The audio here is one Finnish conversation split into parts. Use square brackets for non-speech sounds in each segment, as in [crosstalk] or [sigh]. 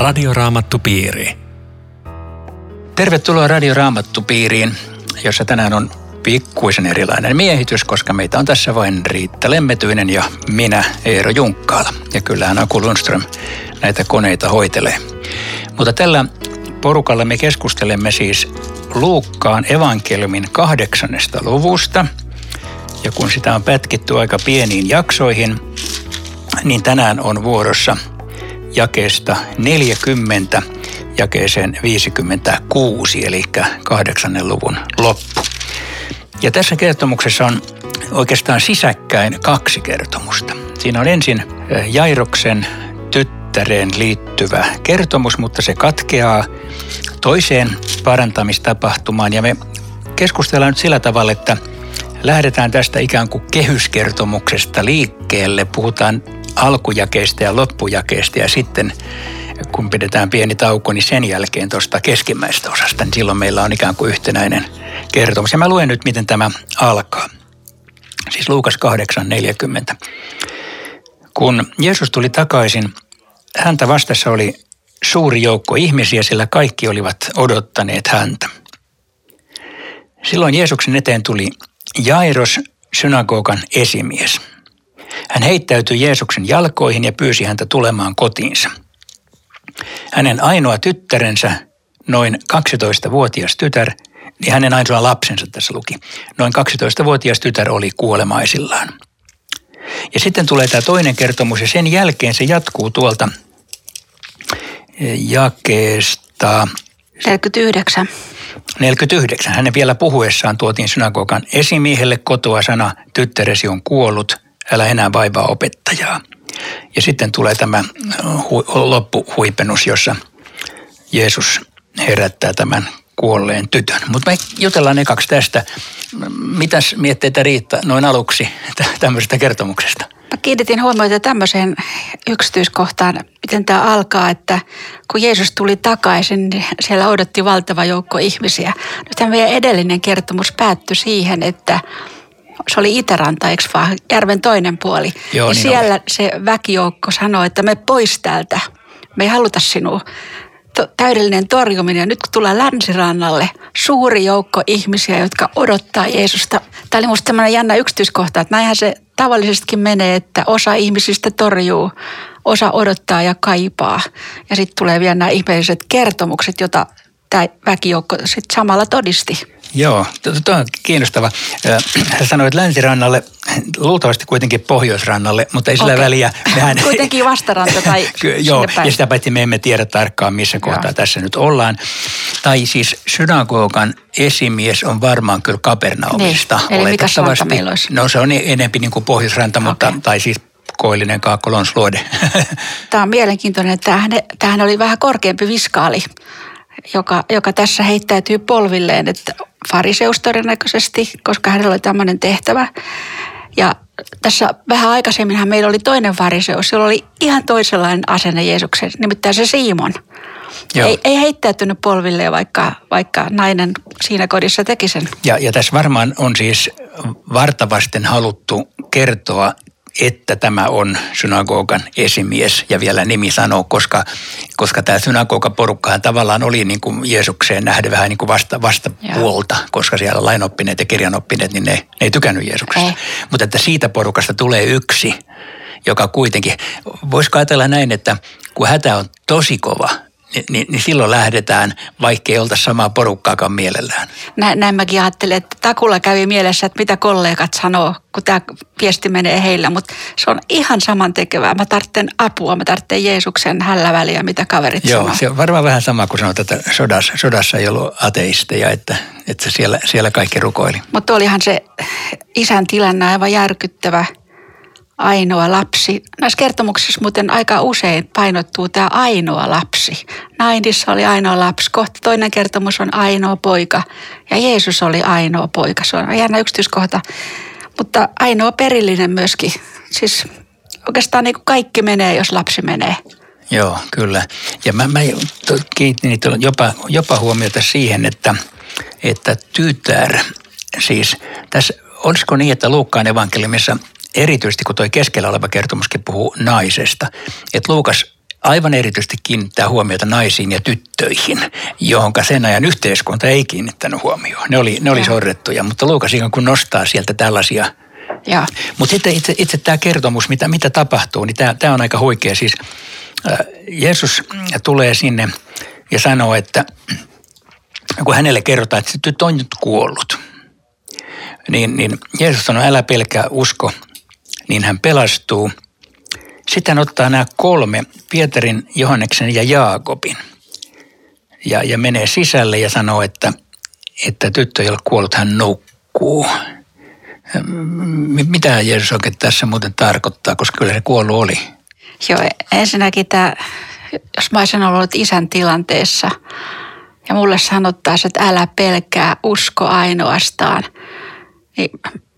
Radioraamattupiiri. Tervetuloa Radioraamattupiiriin, jossa tänään on pikkuisen erilainen miehitys, koska meitä on tässä vain Riitta Lemmetyinen ja minä, Eero Junkkaala. Ja kyllähän Aku Lundström näitä koneita hoitelee. Mutta tällä porukalla me keskustelemme siis Luukkaan evankeliumin kahdeksannesta luvusta. Ja kun sitä on pätkitty aika pieniin jaksoihin, niin tänään on vuorossa jakeesta 40 jakeeseen 56, eli kahdeksannen luvun loppu. Ja tässä kertomuksessa on oikeastaan sisäkkäin kaksi kertomusta. Siinä on ensin Jairoksen tyttäreen liittyvä kertomus, mutta se katkeaa toiseen parantamistapahtumaan. Ja me keskustellaan nyt sillä tavalla, että lähdetään tästä ikään kuin kehyskertomuksesta liikkeelle. Puhutaan alkujakeesta ja loppujakeesta ja sitten kun pidetään pieni tauko, niin sen jälkeen tuosta keskimmäistä osasta, niin silloin meillä on ikään kuin yhtenäinen kertomus. Ja mä luen nyt, miten tämä alkaa. Siis Luukas 8.40. Kun Jeesus tuli takaisin, häntä vastassa oli suuri joukko ihmisiä, sillä kaikki olivat odottaneet häntä. Silloin Jeesuksen eteen tuli Jairos, synagogan esimies. Hän heittäytyi Jeesuksen jalkoihin ja pyysi häntä tulemaan kotiinsa. Hänen ainoa tyttärensä, noin 12-vuotias tytär, niin hänen ainoa lapsensa tässä luki, noin 12-vuotias tytär oli kuolemaisillaan. Ja sitten tulee tämä toinen kertomus ja sen jälkeen se jatkuu tuolta jakeesta 49. 49. Hänen vielä puhuessaan tuotiin synagogan esimiehelle kotoa sana, tyttäresi on kuollut, älä enää vaivaa opettajaa. Ja sitten tulee tämä hu- loppuhuipennus, jossa Jeesus herättää tämän kuolleen tytön. Mutta me jutellaan ekaksi tästä. Mitäs mietteitä Riitta noin aluksi tämmöisestä kertomuksesta? Mä kiinnitin huomiota tämmöiseen yksityiskohtaan, miten tämä alkaa, että kun Jeesus tuli takaisin, niin siellä odotti valtava joukko ihmisiä. Nyt meidän edellinen kertomus päättyi siihen, että se oli Itäranta, eikö vaan, järven toinen puoli. Joo, ja niin siellä oli. se väkijoukko sanoi, että me pois täältä, me ei haluta sinua. To- täydellinen torjuminen. Ja nyt kun tulee länsirannalle, suuri joukko ihmisiä, jotka odottaa Jeesusta. Tämä oli minusta tämmöinen jännä yksityiskohta, että näinhän se tavallisestikin menee, että osa ihmisistä torjuu, osa odottaa ja kaipaa. Ja sitten tulee vielä nämä ihmeelliset kertomukset, joita tämä väkijoukko sitten samalla todisti. Joo, tuo on kiinnostava. Hän sanoi, että länsirannalle, luultavasti kuitenkin pohjoisrannalle, mutta ei sillä Okei. väliä. Mehän, [laughs] Kuitenkin vastaranta tai [laughs] Joo, päin. ja sitä paitsi me emme tiedä tarkkaan, missä kohtaa Joo. tässä nyt ollaan. Tai siis synagogan esimies on varmaan kyllä Kapernaumista. Niin, eli mikäs ranta meillä olisi? No se on enempi niin kuin pohjoisranta, mutta, Okei. tai siis koillinen kaakkolonsluode. [laughs] Tämä on mielenkiintoinen, että tämähän, tämähän oli vähän korkeampi viskaali, joka, joka tässä heittäytyy polvilleen, että fariseus todennäköisesti, koska hänellä oli tämmöinen tehtävä. Ja tässä vähän aikaisemminhan meillä oli toinen fariseus, jolla oli ihan toisenlainen asenne Jeesuksen, nimittäin se Simon. Joo. Ei, ei heittäytynyt polvilleen, vaikka, vaikka nainen siinä kodissa teki sen. Ja, ja tässä varmaan on siis vartavasten haluttu kertoa, että tämä on synagogan esimies ja vielä nimi sanoo, koska, koska tämä synagogaporukkahan tavallaan oli niin kuin Jeesukseen nähden vähän niin kuin vasta, vastapuolta, koska siellä lainoppineet ja kirjanoppineet, niin ne, ne ei tykännyt Jeesuksesta. Ei. Mutta että siitä porukasta tulee yksi, joka kuitenkin, voisiko ajatella näin, että kun hätä on tosi kova, niin, niin, niin silloin lähdetään, vaikkei oltaisi samaa porukkaakaan mielellään. Näin, näin mäkin ajattelin, että takulla kävi mielessä, että mitä kollegat sanoo, kun tämä viesti menee heillä. Mutta se on ihan saman tekevää. Mä tarvitsen apua, mä tarvitsen Jeesuksen hällä väliä, mitä kaverit Joo, sanoo. se on varmaan vähän sama kuin sanoit, että sodassa, sodassa ei ollut ateisteja, että, että siellä, siellä kaikki rukoili. Mutta olihan se isän tilanne aivan järkyttävä ainoa lapsi. Näissä kertomuksissa muuten aika usein painottuu tämä ainoa lapsi. Nainissa oli ainoa lapsi, kohta toinen kertomus on ainoa poika ja Jeesus oli ainoa poika. Se on jännä yksityiskohta, mutta ainoa perillinen myöskin. Siis oikeastaan niin kuin kaikki menee, jos lapsi menee. Joo, kyllä. Ja mä, mä kiinnitin jopa, jopa huomiota siihen, että, että tytär, siis tässä, olisiko niin, että Luukkaan evankeliumissa erityisesti kun tuo keskellä oleva kertomuskin puhuu naisesta, että Luukas aivan erityisesti kiinnittää huomiota naisiin ja tyttöihin, johon sen ajan yhteiskunta ei kiinnittänyt huomioon. Ne oli, ne oli sorrettuja, mutta Luukas ikään kuin nostaa sieltä tällaisia mutta sitten itse, itse tämä kertomus, mitä, mitä tapahtuu, niin tämä, tämä on aika huikea. Siis äh, Jeesus tulee sinne ja sanoo, että [clears throat] kun hänelle kerrotaan, että se tyttö on nyt kuollut, niin, niin Jeesus sanoo, älä pelkää usko, niin hän pelastuu. Sitten hän ottaa nämä kolme, Pietarin, Johanneksen ja Jaakobin, ja, ja menee sisälle ja sanoo, että, että tyttö ole kuollut, hän nukkuu. Mitä Jeesus oikein tässä muuten tarkoittaa, koska kyllä se kuollut oli? Joo, ensinnäkin tämä, jos mä olisin ollut isän tilanteessa ja mulle sanottaisiin, että älä pelkää, usko ainoastaan, niin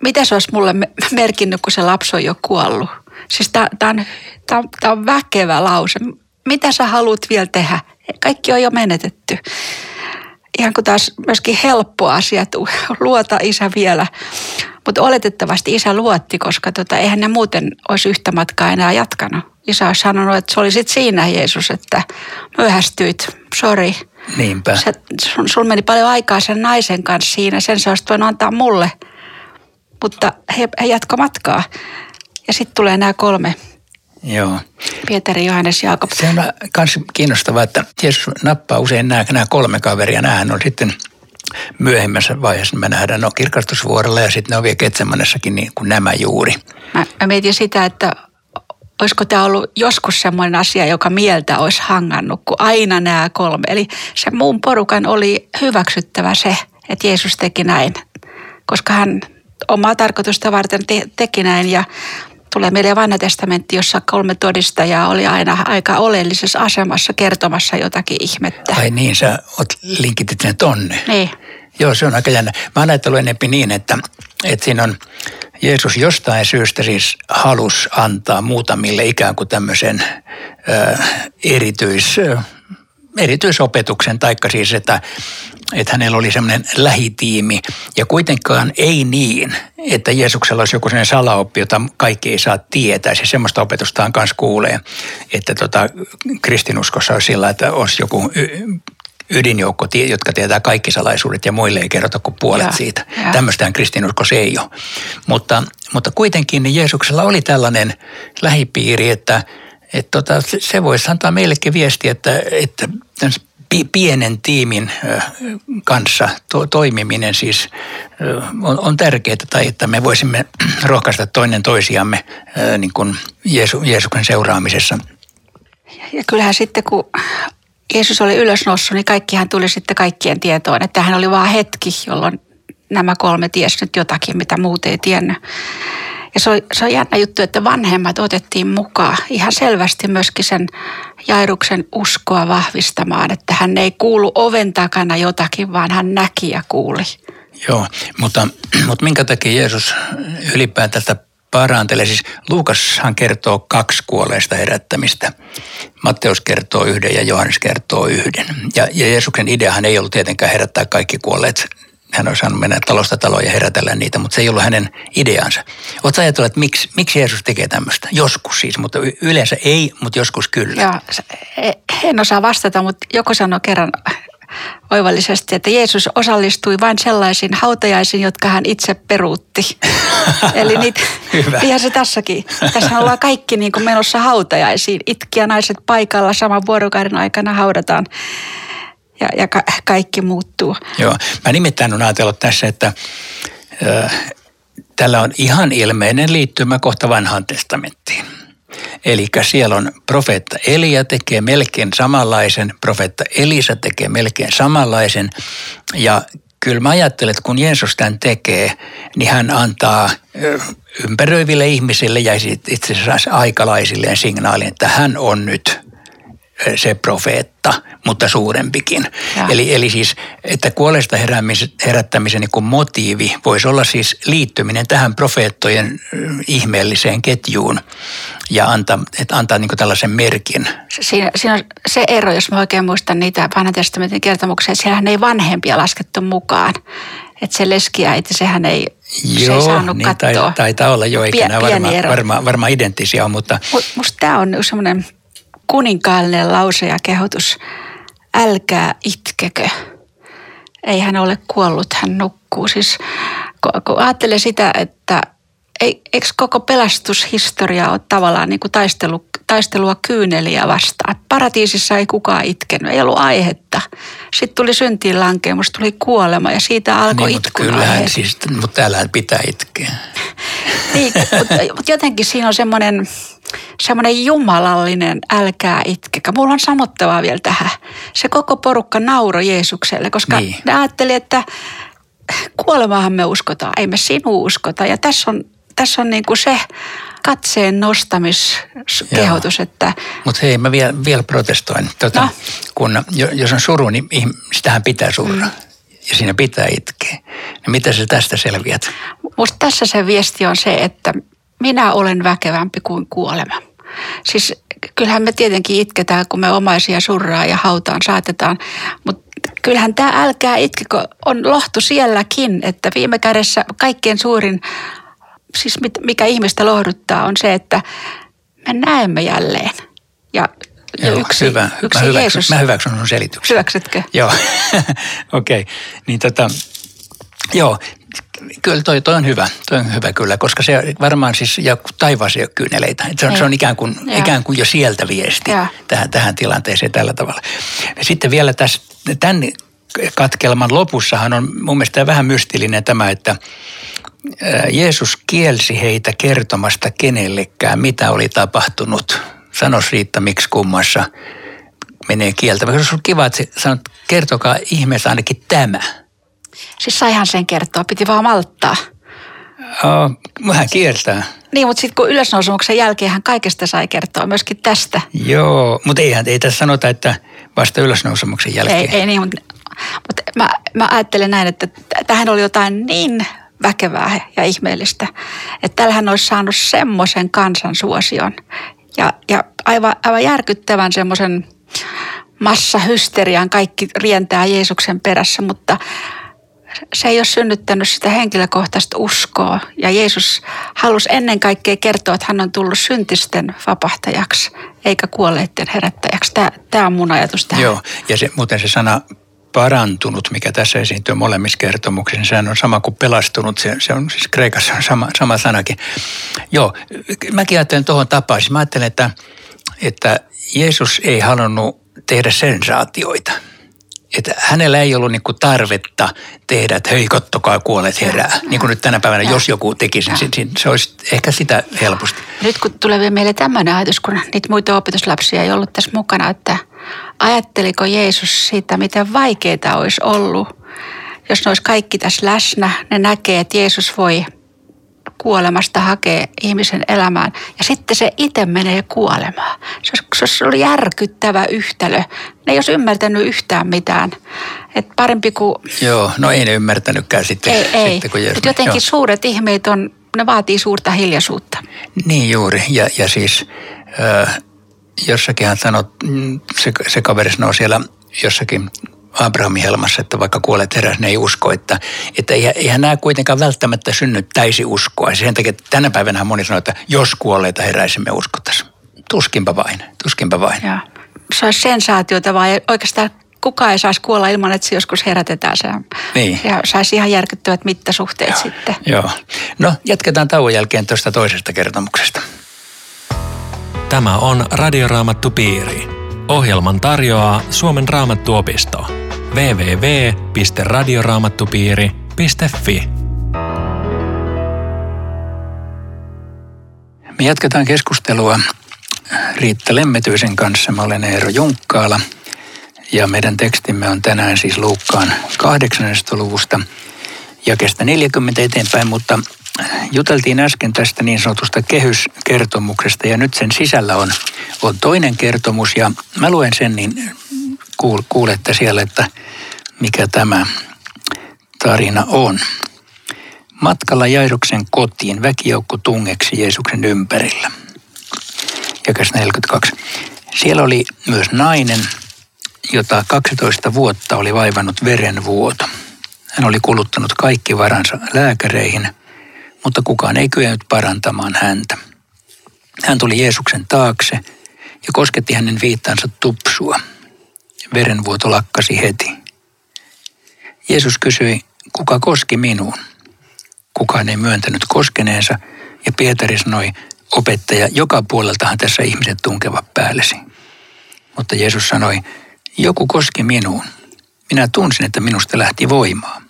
mitä se olisi mulle merkinnyt, kun se lapsi on jo kuollut? Siis tämä on, on, on väkevä lause. Mitä sä haluat vielä tehdä? Kaikki on jo menetetty ihan kuin taas myöskin helppo asia, että luota isä vielä. Mutta oletettavasti isä luotti, koska tota, eihän ne muuten olisi yhtä matkaa enää jatkanut. Isä olisi sanonut, että se oli sitten siinä Jeesus, että myöhästyit, sori. Niinpä. Se, sun, sun meni paljon aikaa sen naisen kanssa siinä, sen sä olisit voinut antaa mulle. Mutta he, he jatko matkaa. Ja sitten tulee nämä kolme Joo. Pietari, Johannes, Jaakob. Se on myös kiinnostavaa, että Jeesus nappaa usein nämä, nämä kolme kaveria. Nämähän on sitten myöhemmässä vaiheessa me nähdään no kirkastusvuorella ja sitten ne on vielä Ketsemanessakin niin kuin nämä juuri. Mä, mä mietin sitä, että olisiko tämä ollut joskus semmoinen asia, joka mieltä olisi hangannut, kun aina nämä kolme. Eli se muun porukan oli hyväksyttävä se, että Jeesus teki näin, koska hän omaa tarkoitusta varten te- teki näin ja tulee meille vanha testamentti, jossa kolme todistajaa oli aina aika oleellisessa asemassa kertomassa jotakin ihmettä. Ai niin, sä oot linkitit sen tonne. Niin. Joo, se on aika jännä. Mä oon ajatellut enemmän niin, että, että siinä on Jeesus jostain syystä siis halus antaa muutamille ikään kuin tämmöisen ö, erityis, erityisopetuksen, taikka siis, että, että hänellä oli semmoinen lähitiimi. Ja kuitenkaan ei niin, että Jeesuksella olisi joku sellainen salaoppi, jota kaikki ei saa tietää. Se semmoista opetustaan kanssa kuulee, että tota, kristinuskossa olisi sillä, että olisi joku ydinjoukko, jotka tietää kaikki salaisuudet ja muille ei kerrota kuin puolet ja, siitä. Ja. Tämmöistään kristinuskossa ei ole. Mutta, mutta kuitenkin niin Jeesuksella oli tällainen lähipiiri, että, että tota, se voisi antaa meillekin viesti, että, että pienen tiimin kanssa to, toimiminen siis on, on tärkeää, tai että me voisimme [clears throat] rohkaista toinen toisiamme niin kuin Jeesu, Jeesuksen seuraamisessa. Ja kyllähän sitten kun Jeesus oli ylösnossut, niin kaikkihan tuli sitten kaikkien tietoon, että hän oli vain hetki, jolloin nämä kolme tiesi nyt jotakin, mitä muut ei tiennyt. Ja se on, se on jännä juttu, että vanhemmat otettiin mukaan ihan selvästi myöskin sen Jairuksen uskoa vahvistamaan, että hän ei kuulu oven takana jotakin, vaan hän näki ja kuuli. Joo, mutta, [clears throat] mutta minkä takia Jeesus ylipäätään parantelee? Siis Luukashan kertoo kaksi kuolleista herättämistä. Matteus kertoo yhden ja Johannes kertoo yhden. Ja, ja Jeesuksen ideahan ei ollut tietenkään herättää kaikki kuolleet hän olisi saanut mennä talosta taloon ja herätellä niitä, mutta se ei ollut hänen ideansa. Oletko ajatellut, että miksi, miksi Jeesus tekee tämmöistä? Joskus siis, mutta yleensä ei, mutta joskus kyllä. Joo, e, en osaa vastata, mutta joku sanoi kerran oivallisesti, että Jeesus osallistui vain sellaisiin hautajaisiin, jotka hän itse peruutti. [laughs] Eli niitä, ihan se tässäkin. Tässä ollaan kaikki niin kuin menossa hautajaisiin. Itkiä naiset paikalla saman vuorokauden aikana haudataan ja, ja ka- kaikki muuttuu. Joo, mä nimittäin olen ajatellut tässä, että ö, tällä on ihan ilmeinen liittymä kohta vanhaan testamenttiin. Eli siellä on profeetta Elia tekee melkein samanlaisen, profeetta Elisa tekee melkein samanlaisen. Ja kyllä mä ajattelen, että kun Jeesus tämän tekee, niin hän antaa ympäröiville ihmisille ja itse asiassa aikalaisilleen signaalin, että hän on nyt se profeetta, mutta suurempikin. Eli, eli siis, että kuolesta herättämisen niin motiivi voisi olla siis liittyminen tähän profeettojen ihmeelliseen ketjuun ja antaa, että antaa niin tällaisen merkin. Siinä, siinä on se ero, jos mä oikein muistan niitä vanhan testamentin kertomuksia, että siellähän ei vanhempia laskettu mukaan. Että se leskiäiti, sehän ei, Joo, se ei saanut niin katsoa. Taitaa olla jo, eikä Pie, varmaan varma, varma identtisiä mutta... Musta tämä on semmoinen kuninkaallinen lause ja kehotus, älkää itkekö. Ei hän ole kuollut, hän nukkuu. Siis kun ajattelee sitä, että eikö koko pelastushistoria ole tavallaan niin kuin taistelu, taistelua kyyneliä vastaan. Paratiisissa ei kukaan itkenyt, ei ollut aihetta. Sitten tuli syntiin lankemus, tuli kuolema ja siitä alkoi niin, itkun kyllähän, siis, mutta täällähän pitää itkeä. [laughs] niin, mutta, mutta jotenkin siinä on semmoinen, semmoinen jumalallinen älkää itkekä. Mulla on sanottavaa vielä tähän. Se koko porukka nauro Jeesukselle, koska niin. ne ajatteli, että kuolemaahan me uskotaan, ei me sinua uskota. Ja tässä on tässä on niin kuin se katseen nostamiskehotus. Että... Mutta hei, mä vielä, vielä protestoin. Tota, no. kun, jos on suru, niin sitähän pitää surra. Mm. Ja siinä pitää itkeä. Niin mitä sä tästä selviät? Musta tässä se viesti on se, että minä olen väkevämpi kuin kuolema. Siis kyllähän me tietenkin itketään, kun me omaisia surraa ja hautaan saatetaan, mutta kyllähän tämä älkää itkekö on lohtu sielläkin, että viime kädessä kaikkein suurin siis mikä ihmistä lohduttaa on se, että me näemme jälleen. Ja Joo, yksi, hyvä. Yksi mä, hyväksyn, Jeesus. mä hyväksyn sun selityksen. Hyväksytkö? Joo, [laughs] okei. Okay. Niin tota, joo, kyllä toi, toi, on hyvä, toi on hyvä kyllä, koska se varmaan siis, ja taivaassa ei ole kyyneleitä. Se on, se on ikään, kuin, ikään kuin jo sieltä viesti tähän, tähän tilanteeseen tällä tavalla. Sitten vielä tässä, tämän katkelman lopussahan on mun mielestä vähän mystillinen tämä, että Jeesus kielsi heitä kertomasta kenellekään, mitä oli tapahtunut. Sanos Riitta, miksi kummassa menee kieltä. Se on kiva, että sanot, kertokaa ihmeessä ainakin tämä. Siis saihan sen kertoa, piti vaan malttaa. Oh, vähän kiertää. Niin, mutta sitten kun ylösnousemuksen jälkeen hän kaikesta sai kertoa, myöskin tästä. Joo, mutta eihän ei tässä sanota, että vasta ylösnousemuksen jälkeen. Ei, ei niin, mutta, mutta mä, mä ajattelen näin, että tähän oli jotain niin väkevää ja ihmeellistä. Että tällähän olisi saanut semmoisen kansansuosion ja, ja aivan, aivan järkyttävän semmoisen massahysterian. Kaikki rientää Jeesuksen perässä, mutta se ei ole synnyttänyt sitä henkilökohtaista uskoa. Ja Jeesus halusi ennen kaikkea kertoa, että hän on tullut syntisten vapahtajaksi, eikä kuolleiden herättäjäksi. Tämä, tämä on mun ajatus tähän. Joo, ja se, muuten se sana parantunut, mikä tässä esiintyy molemmissa kertomuksissa. Sehän on sama kuin pelastunut, se, se on siis Kreikassa on sama, sama sanakin. Joo, mäkin ajattelen tuohon tapaan. Siis mä ajattelen, että, että Jeesus ei halunnut tehdä sensaatioita. Että hänellä ei ollut niinku tarvetta tehdä, että hei, kattokaa, kuolet herää. Niin kuin nyt tänä päivänä, jos joku tekisi, niin se olisi ehkä sitä helposti. Nyt kun tulee vielä meille tämmöinen ajatus, kun niitä muita opetuslapsia ei ollut tässä mukana, että – Ajatteliko Jeesus siitä, miten vaikeaa olisi ollut, jos ne olisi kaikki tässä läsnä, ne näkee, että Jeesus voi kuolemasta hakea ihmisen elämään. Ja sitten se itse menee kuolemaan. Se olisi, se olisi järkyttävä yhtälö. Ne ei olisi ymmärtänyt yhtään mitään. Et parempi kuin... Joo, no ei ne ymmärtänytkään sitten. Ei, ei. Sitten, kun Jeesus... jotenkin Joo. suuret ihmeet on, ne vaatii suurta hiljaisuutta. Niin juuri. Ja, ja siis... Äh, jossakin hän sanoi, mm, se, se kaveri sanoi siellä jossakin Abrahamin helmassa, että vaikka kuolet heräs, ne ei usko, että, että eihän nämä kuitenkaan välttämättä synny täysi uskoa. Sen takia että tänä päivänä moni sanoo, että jos kuolleita heräisimme uskottaisiin. Tuskinpa vain, tuskinpa vain. Ja. Se olisi sensaatiota vai oikeastaan kukaan ei saisi kuolla ilman, että se joskus herätetään se. Niin. Ja saisi ihan järkyttävät mittasuhteet Joo. sitten. Joo. No, jatketaan tauon jälkeen tuosta toisesta kertomuksesta. Tämä on Radioraamattu Piiri. Ohjelman tarjoaa Suomen raamattuopisto. www.radioraamattupiiri.fi Me jatketaan keskustelua Riitta Lemmetyisen kanssa. Mä olen Eero Junkkaala ja meidän tekstimme on tänään siis Luukkaan 18. luvusta jakesta 40 eteenpäin, mutta juteltiin äsken tästä niin sanotusta kehyskertomuksesta ja nyt sen sisällä on, on toinen kertomus ja mä luen sen, niin kuul, kuulette siellä, että mikä tämä tarina on. Matkalla Jairuksen kotiin väkijoukko tungeksi Jeesuksen ympärillä. Jakas 42. Siellä oli myös nainen, jota 12 vuotta oli vaivannut verenvuoto. Hän oli kuluttanut kaikki varansa lääkäreihin – mutta kukaan ei kyennyt parantamaan häntä. Hän tuli Jeesuksen taakse ja kosketti hänen viittansa tupsua. Verenvuoto lakkasi heti. Jeesus kysyi, kuka koski minuun? Kukaan ei myöntänyt koskeneensa, ja Pietari sanoi, opettaja, joka puoleltahan tässä ihmiset tunkevat päällesi. Mutta Jeesus sanoi, joku koski minuun. Minä tunsin, että minusta lähti voimaa.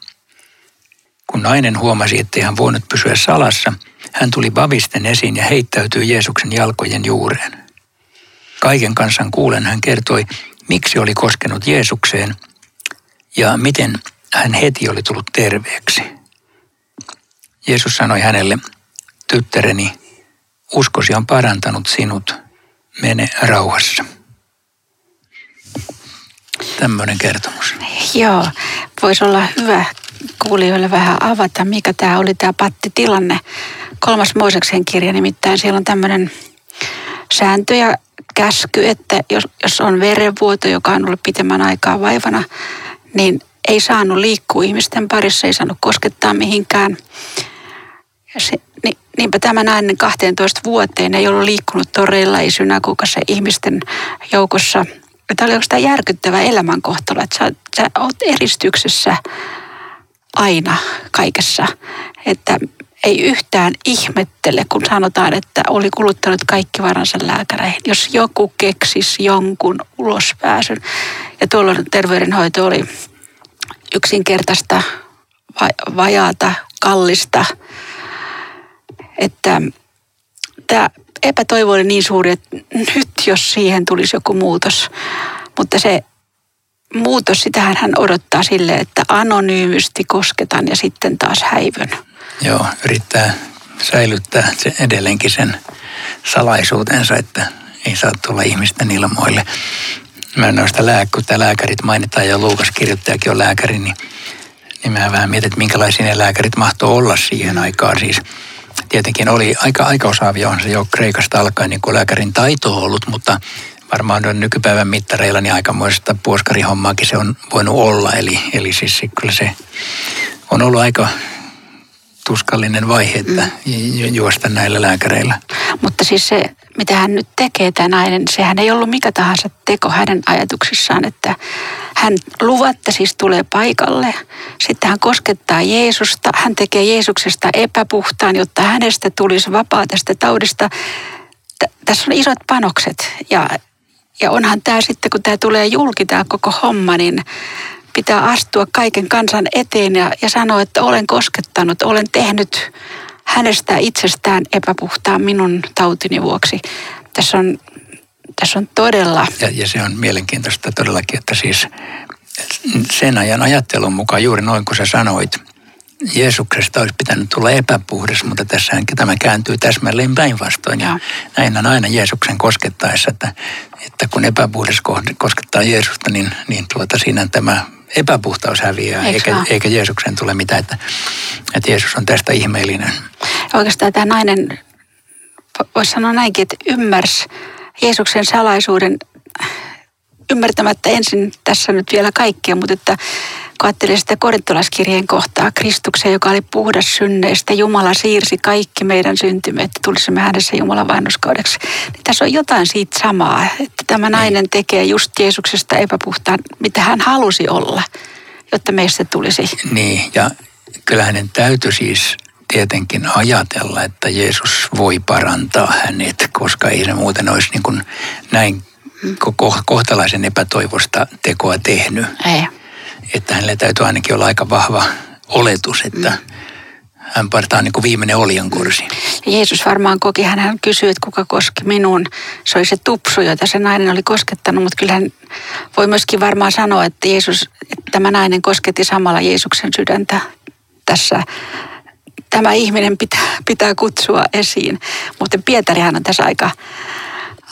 Kun nainen huomasi, ettei hän voinut pysyä salassa, hän tuli vavisten esiin ja heittäytyi Jeesuksen jalkojen juureen. Kaiken kansan kuulen hän kertoi, miksi oli koskenut Jeesukseen ja miten hän heti oli tullut terveeksi. Jeesus sanoi hänelle, tyttäreni, uskosi on parantanut sinut, mene rauhassa. Tämmöinen kertomus. Joo, voisi olla hyvä kuulijoille vähän avata, mikä tämä oli tämä pattitilanne. Kolmas Mooseksen kirja nimittäin, siellä on tämmöinen sääntö ja käsky, että jos, jos on verenvuoto, joka on ollut pitemmän aikaa vaivana, niin ei saanut liikkua ihmisten parissa, ei saanut koskettaa mihinkään. Se, niin, niinpä tämä nainen 12 vuoteen ei ollut liikkunut toreilla, ei synagogassa ihmisten joukossa. Tämä oli oikeastaan järkyttävä elämänkohtalo, että sä, sä oot eristyksessä aina kaikessa. Että ei yhtään ihmettele, kun sanotaan, että oli kuluttanut kaikki varansa lääkäreihin. Jos joku keksisi jonkun ulospääsyn. Ja tuolloin terveydenhoito oli yksinkertaista, vajaata, kallista. Että tämä epätoivo oli niin suuri, että nyt jos siihen tulisi joku muutos. Mutta se muutos, sitähän hän odottaa sille, että anonyymisti kosketan ja sitten taas häivyn. Joo, yrittää säilyttää se edelleenkin sen salaisuutensa, että ei saa tulla ihmisten ilmoille. Mä noista lää, kun tämä lääkärit mainitaan ja Luukas kirjoittajakin on lääkäri, niin, niin mä vähän mietin, että minkälaisia ne lääkärit mahtoo olla siihen aikaan. Siis tietenkin oli aika, aika osaavia, on se jo Kreikasta alkaen niin kuin lääkärin taito ollut, mutta varmaan on nykypäivän mittareilla niin aikamoista puoskarihommaakin se on voinut olla. Eli, eli siis kyllä se on ollut aika tuskallinen vaihe, että mm. juosta näillä lääkäreillä. Mutta siis se, mitä hän nyt tekee, tämä nainen, sehän ei ollut mikä tahansa teko hänen ajatuksissaan, että hän luvatta siis tulee paikalle, sitten hän koskettaa Jeesusta, hän tekee Jeesuksesta epäpuhtaan, jotta hänestä tulisi vapaa tästä taudista. T- tässä on isot panokset ja, ja onhan tämä sitten, kun tämä tulee julki tämä koko homma, niin pitää astua kaiken kansan eteen ja, ja sanoa, että olen koskettanut, olen tehnyt hänestä itsestään epäpuhtaan minun tautini vuoksi. Tässä on, tässä on todella... Ja, ja se on mielenkiintoista todellakin, että siis sen ajan ajattelun mukaan juuri noin kuin sä sanoit, Jeesuksesta olisi pitänyt tulla epäpuhdas, mutta tässähän tämä kääntyy täsmälleen päinvastoin. Ja näin on aina Jeesuksen koskettaessa, että, että kun epäpuhdas koskettaa Jeesusta, niin, niin tuota, siinä tämä epäpuhtaus häviää, eikä, eikä Jeesuksen tule mitään, että, että Jeesus on tästä ihmeellinen. Oikeastaan tämä nainen, voisi sanoa näinkin, että ymmärsi Jeesuksen salaisuuden ymmärtämättä ensin tässä nyt vielä kaikkea, mutta että kun ajattelee sitä korintolaiskirjeen kohtaa, Kristuksen, joka oli puhdas synneistä, Jumala siirsi kaikki meidän syntymme, että tulisimme hänessä Jumalan vainoskaudeksi. Niin tässä on jotain siitä samaa, että tämä niin. nainen tekee just Jeesuksesta epäpuhtaan, mitä hän halusi olla, jotta meistä tulisi. Niin, ja kyllä hänen täytyy siis tietenkin ajatella, että Jeesus voi parantaa hänet, koska ei se muuten olisi niin kuin näin kohtalaisen epätoivosta tekoa tehnyt. Ei että hänellä täytyy ainakin olla aika vahva oletus, että mm. hän partaa niin kuin viimeinen oljankorsi. Ja Jeesus varmaan koki, hän, kysyi, että kuka koski minun. Se oli se tupsu, jota se nainen oli koskettanut, mutta kyllä hän voi myöskin varmaan sanoa, että, Jeesus, että tämä nainen kosketti samalla Jeesuksen sydäntä tässä tämä ihminen pitää, pitää kutsua esiin. Mutta Pietarihan on tässä aika,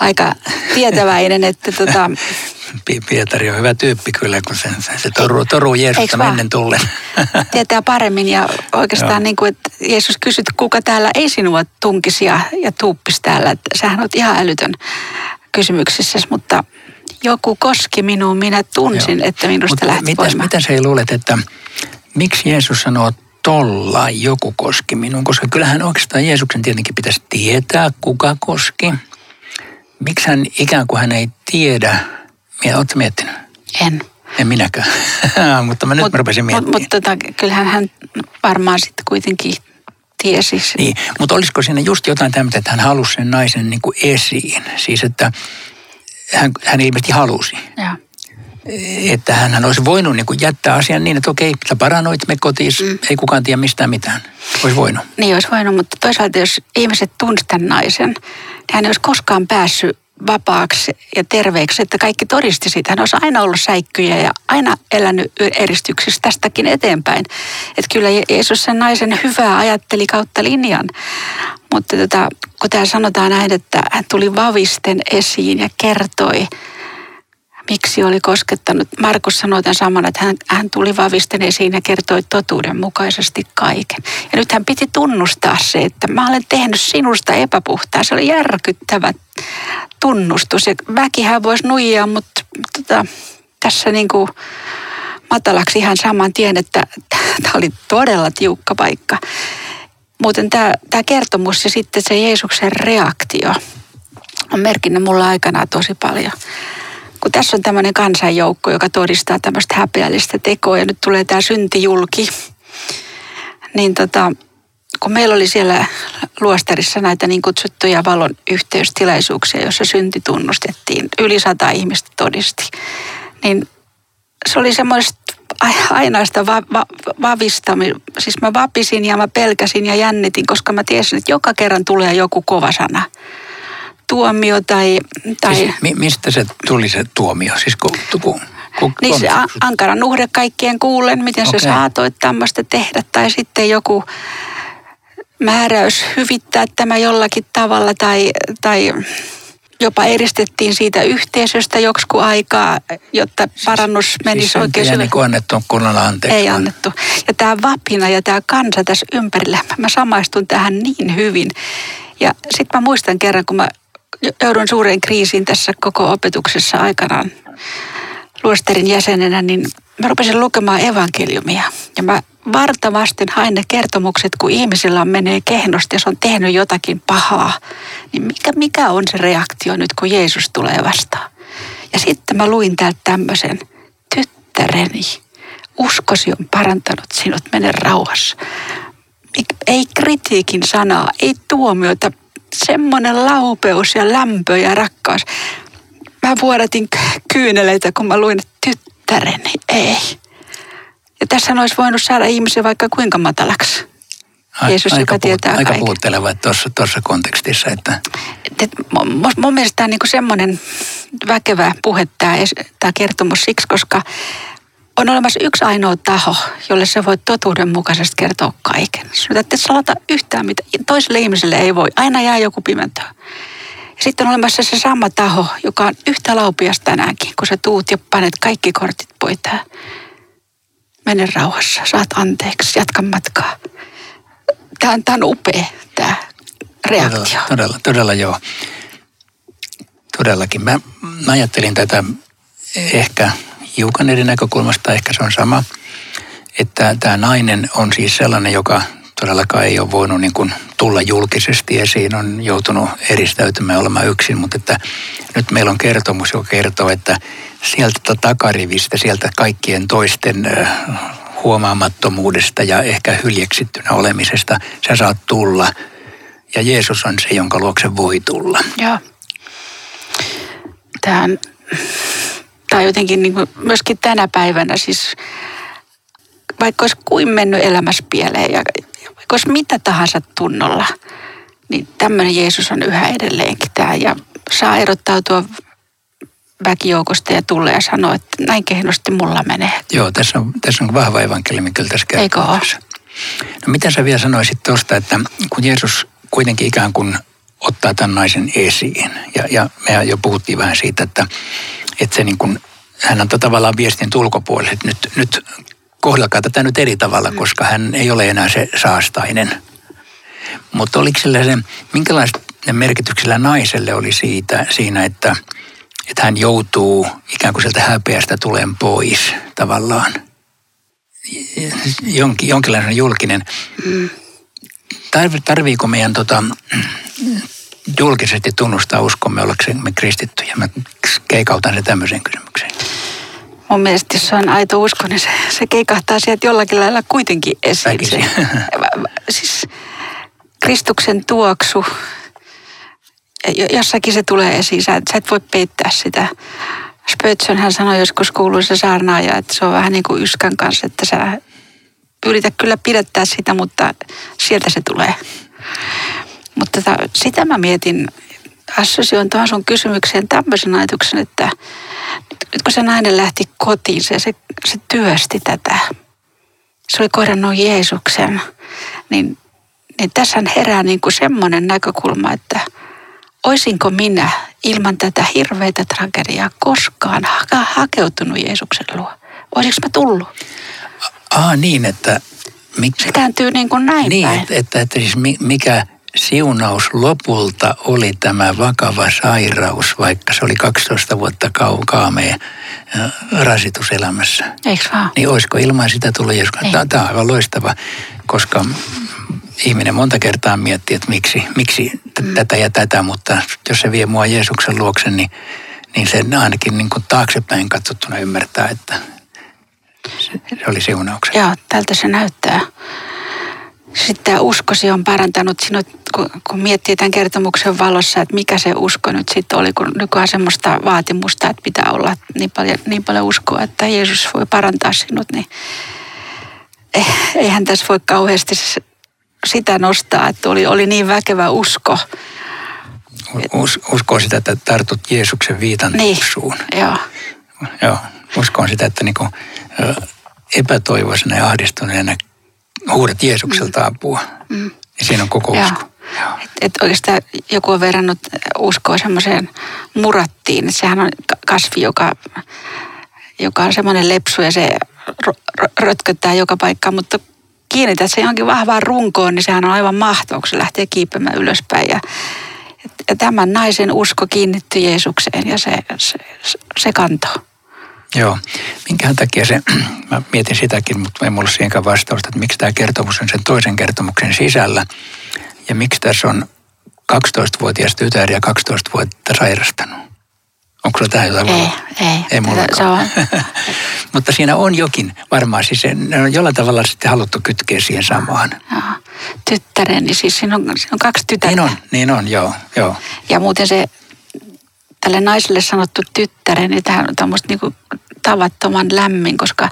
aika tietäväinen, että tota, [laughs] Pietari on hyvä tyyppi kyllä, kun se, se toruu, toruu Jeesusta mennen tullen. [laughs] Tietää paremmin ja oikeastaan niin kuin, että Jeesus kysyt, kuka täällä ei sinua tunkisi ja, ja tuuppisi täällä. Että sähän on ihan älytön kysymyksissä, mutta joku koski minuun, minä tunsin, Joo. että minusta lähti mitäs, Mitä sä luulet, että miksi Jeesus sanoo tolla joku koski minuun? Koska kyllähän oikeastaan Jeesuksen tietenkin pitäisi tietää, kuka koski. Miksi hän ikään kuin hän ei tiedä, oletko miettinyt? En. En minäkään, [laughs] mutta mä nyt mut, mä rupesin miettimään. Mutta mut, tota, kyllähän hän varmaan sitten kuitenkin tiesi. Niin, mutta olisiko siinä just jotain tämmöistä, että hän halusi sen naisen niin kuin esiin. Siis että hän, hän ilmeisesti halusi. Ja. Että hän olisi voinut niin kuin jättää asian niin, että okei, sä paranoit me kotiin, mm. ei kukaan tiedä mistään mitään. Olisi voinut. Niin olisi voinut, mutta toisaalta jos ihmiset tunsivat tämän naisen, niin hän ei olisi koskaan päässyt vapaaksi ja terveeksi, että kaikki todisti siitä. Hän olisi aina ollut säikkyjä ja aina elänyt eristyksissä tästäkin eteenpäin. Että kyllä Jeesus sen naisen hyvää ajatteli kautta linjan. Mutta tota, kun tämä sanotaan näin, että hän tuli vavisten esiin ja kertoi, miksi oli koskettanut. Markus sanoi tämän saman, että hän, hän tuli vavisten esiin ja kertoi totuuden mukaisesti kaiken. Ja nyt hän piti tunnustaa se, että mä olen tehnyt sinusta epäpuhtaa. Se oli järkyttävä tunnustus. Ja väkihän voisi nuijaa, mutta tota, tässä niin kuin matalaksi ihan saman tien, että [laughs] tämä oli todella tiukka paikka. Muuten tämä, tämä kertomus ja sitten se Jeesuksen reaktio on merkinnyt mulla aikana tosi paljon. Kun tässä on tämmöinen kansanjoukko, joka todistaa tämmöistä häpeällistä tekoa ja nyt tulee tämä syntijulki, niin tota, kun meillä oli siellä luostarissa näitä niin kutsuttuja valon yhteystilaisuuksia, joissa synti tunnustettiin, yli sata ihmistä todisti, niin se oli semmoista ainaista va, va, vavista. Siis mä vapisin ja mä pelkäsin ja jännitin, koska mä tiesin, että joka kerran tulee joku kova sana. Tuomio tai... tai... Siis, mi, mistä se tuli se tuomio? Siis ku, ku, ku, niin se ankara nuhde kaikkien kuulen, miten okay. sä saatoit tämmöistä tehdä. Tai sitten joku määräys hyvittää tämä jollakin tavalla tai, tai jopa eristettiin siitä yhteisöstä joksiku aikaa, jotta parannus siis, menisi siis oikein. Ei niin annettu kunnolla anteeksi. Ei annettu. Ja tämä vapina ja tämä kansa tässä ympärillä, mä samaistun tähän niin hyvin. Ja sitten mä muistan kerran, kun mä joudun suureen kriisiin tässä koko opetuksessa aikanaan luosterin jäsenenä, niin mä rupesin lukemaan evankeliumia. Ja mä vartavasten hain ne kertomukset, kun ihmisillä menee kehnosti ja se on tehnyt jotakin pahaa. Niin mikä, mikä on se reaktio nyt, kun Jeesus tulee vastaan? Ja sitten mä luin täältä tämmöisen, tyttäreni, uskosi on parantanut sinut, mene rauhassa. Ei kritiikin sanaa, ei tuomiota, semmoinen laupeus ja lämpö ja rakkaus. Mä vuodatin kyyneleitä, kun mä luin, että tyttäreni, ei ja tässä olisi voinut saada ihmisen vaikka kuinka matalaksi. Jeesus, aika joka puhut, tietää Aika puhutteleva tuossa, tuossa kontekstissa. Että... Et, et, mun, mun mielestä tämä on niin semmoinen väkevä puhe tämä, tämä kertomus siksi, koska on olemassa yksi ainoa taho, jolle sä voit totuudenmukaisesti kertoa kaiken. Sinun et salata yhtään, mitä toiselle ihmiselle ei voi. Aina jää joku pimentö. Ja sitten on olemassa se sama taho, joka on yhtä laupias tänäänkin, kun sä tuut ja panet kaikki kortit poitaan mene rauhassa, saat anteeksi, jatka matkaa. Tämä on, tämä on upea, tämä reaktio. Todella, todella, todella joo. Todellakin. Mä, mä ajattelin tätä ehkä hiukan eri näkökulmasta, ehkä se on sama, että tämä nainen on siis sellainen, joka todellakaan ei ole voinut niin kuin tulla julkisesti esiin, on joutunut eristäytymään olemaan yksin, mutta että nyt meillä on kertomus, joka kertoo, että sieltä takarivistä, sieltä kaikkien toisten huomaamattomuudesta ja ehkä hyljeksittynä olemisesta sä saat tulla. Ja Jeesus on se, jonka luokse voi tulla. Joo. Tämä on jotenkin niin kuin myöskin tänä päivänä siis, vaikka olisi kuin mennyt elämässä pieleen ja vaikka olisi mitä tahansa tunnolla, niin tämmöinen Jeesus on yhä edelleenkin tämä ja saa erottautua väkijoukosta ja tulee ja sanoo, että näin kehnosti mulla menee. Joo, tässä on, tässä on vahva evankeliumi kyllä tässä Eikö ole? No mitä sä vielä sanoisit tuosta, että kun Jeesus kuitenkin ikään kuin ottaa tämän naisen esiin, ja, ja me jo puhuttiin vähän siitä, että, että se niin kuin, hän antaa tavallaan viestin ulkopuolelle, että nyt, nyt kohdelkaa tätä nyt eri tavalla, mm. koska hän ei ole enää se saastainen. Mutta oliko sillä se, minkälaista merkityksellä naiselle oli siitä, siinä, että – että hän joutuu ikään kuin sieltä häpeästä tulen pois tavallaan. Jonkin, jonkinlainen julkinen. Mm. Tarviiko meidän tota, julkisesti tunnustaa uskomme ollaksemme kristittyjä? Mä keikautan se tämmöiseen kysymykseen. Mun mielestä jos se on aito usko, niin se, se keikahtaa sieltä jollakin lailla kuitenkin esiin. Se, siis Kristuksen tuoksu, jossakin se tulee esiin. Sä, sä et voi peittää sitä. Spötsön hän sanoi joskus kuuluisa saarnaaja, että se on vähän niin kuin yskän kanssa, että sä yritä kyllä pidättää sitä, mutta sieltä se tulee. Mutta tota, sitä mä mietin, assosioin tuohon sun kysymykseen tämmöisen ajatuksen, että nyt kun se nainen lähti kotiin, se, se, se työsti tätä. Se oli kohdannut Jeesuksen. Niin, niin tässä herää niin kuin semmoinen näkökulma, että oisinko minä ilman tätä hirveitä tragediaa koskaan ha- hakeutunut Jeesuksen luo? Olisiko mä tullut? Ah niin, että... Mik... Se kääntyy niin kuin näin Niin, päin. että, että, että siis mikä siunaus lopulta oli tämä vakava sairaus, vaikka se oli 12 vuotta kaamea rasitus elämässä. Eikö vaan? Niin olisiko ilman sitä tullut Jeesus? Tämä on aivan loistava, koska ihminen monta kertaa miettii, että miksi, miksi mm. tätä ja tätä, mutta jos se vie mua Jeesuksen luokse, niin, niin se ainakin niin kuin taaksepäin katsottuna ymmärtää, että se, se oli siunauksen. Joo, tältä se näyttää. Sitten tämä uskosi on parantanut sinut, kun, kun miettii tämän kertomuksen valossa, että mikä se usko nyt sitten oli, kun nykyään semmoista vaatimusta, että pitää olla niin paljon, niin paljon uskoa, että Jeesus voi parantaa sinut, niin eihän tässä voi kauheasti sitä nostaa, että oli, oli niin väkevä usko. Us, uskoo sitä, että tartut Jeesuksen viitan niin, suun. Joo. Joo, uskon sitä, että niin kuin, epätoivoisena ja ahdistuneena huudat Jeesukselta apua. Mm. Ja siinä on koko Joo. usko. Et, et oikeastaan joku on verrannut uskoa semmoiseen murattiin. Että sehän on kasvi, joka, joka on semmoinen lepsu ja se rötköttää joka paikkaan, mutta kiinnität se johonkin vahvaan runkoon, niin sehän on aivan mahtava, kun se lähtee kiipemään ylöspäin. Ja, ja tämän naisen usko kiinnittyi Jeesukseen ja se, se, se kantoi. Joo. Minkähän takia se, [clears throat] mä mietin sitäkin, mutta ei mulla siihenkään vastausta, että miksi tämä kertomus on sen toisen kertomuksen sisällä. Ja miksi tässä on 12-vuotias tytär ja 12 vuotta sairastanut. Onko sulla tähän jotain Ei, ei. Ei mulla [laughs] Mutta siinä on jokin varmaan, siis ne on jollain tavalla sitten haluttu kytkeä siihen samaan. Joo. Tyttäreni, siis siinä on, siinä on kaksi tytärtä. Niin on, niin on, joo, joo. Ja muuten se tälle naiselle sanottu tyttäreni, niin tähän on tämmöistä niin tavattoman lämmin, koska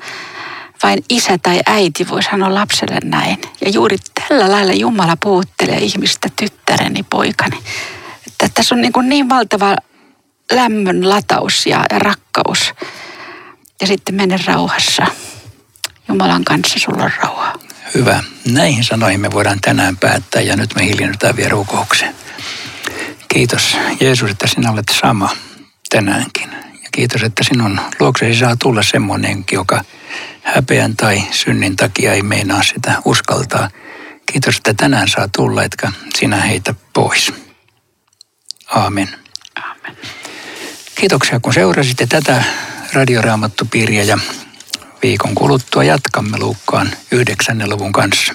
vain isä tai äiti voi sanoa lapselle näin. Ja juuri tällä lailla Jumala puhuttelee ihmistä tyttäreni, poikani. Että tässä on niin, kuin niin valtava lämmön lataus ja, ja rakkaus. Ja sitten mene rauhassa. Jumalan kanssa sulla on rauha. Hyvä. Näihin sanoihin me voidaan tänään päättää ja nyt me hiljennytään vielä rukoukseen. Kiitos Jeesus, että sinä olet sama tänäänkin. Ja kiitos, että sinun luoksesi saa tulla semmoinen, joka häpeän tai synnin takia ei meinaa sitä uskaltaa. Kiitos, että tänään saa tulla, etkä sinä heitä pois. Aamen. Aamen. Kiitoksia, kun seurasitte tätä radioraamattupiiriä ja viikon kuluttua jatkamme Luukkaan yhdeksännen luvun kanssa.